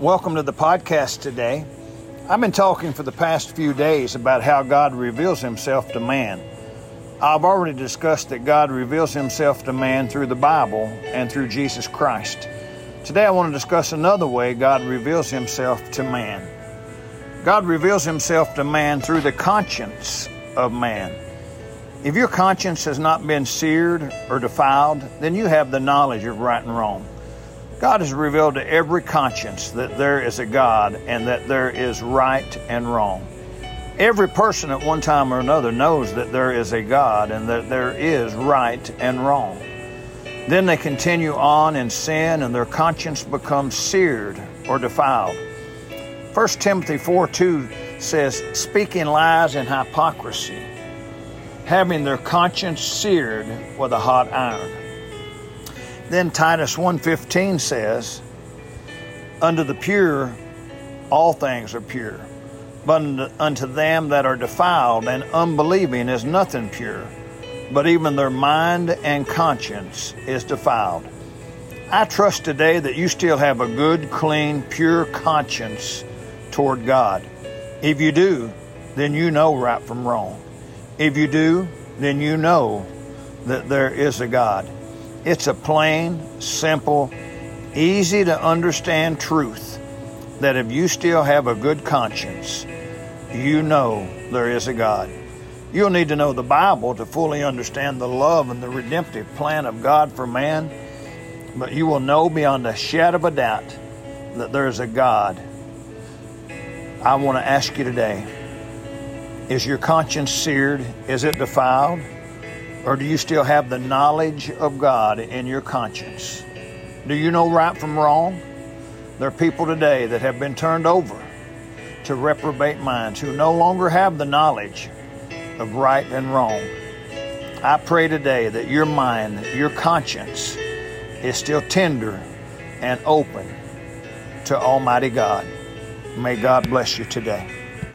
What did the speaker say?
Welcome to the podcast today. I've been talking for the past few days about how God reveals himself to man. I've already discussed that God reveals himself to man through the Bible and through Jesus Christ. Today I want to discuss another way God reveals himself to man. God reveals himself to man through the conscience of man. If your conscience has not been seared or defiled, then you have the knowledge of right and wrong. God has revealed to every conscience that there is a God and that there is right and wrong. Every person at one time or another knows that there is a God and that there is right and wrong. Then they continue on in sin and their conscience becomes seared or defiled. 1 Timothy 4 2 says, speaking lies and hypocrisy, having their conscience seared with a hot iron. Then Titus 1:15 says, "Unto the pure all things are pure, but unto them that are defiled and unbelieving is nothing pure, but even their mind and conscience is defiled." I trust today that you still have a good, clean, pure conscience toward God. If you do, then you know right from wrong. If you do, then you know that there is a God. It's a plain, simple, easy to understand truth that if you still have a good conscience, you know there is a God. You'll need to know the Bible to fully understand the love and the redemptive plan of God for man, but you will know beyond a shadow of a doubt that there is a God. I want to ask you today is your conscience seared? Is it defiled? Or do you still have the knowledge of God in your conscience? Do you know right from wrong? There are people today that have been turned over to reprobate minds who no longer have the knowledge of right and wrong. I pray today that your mind, your conscience, is still tender and open to Almighty God. May God bless you today.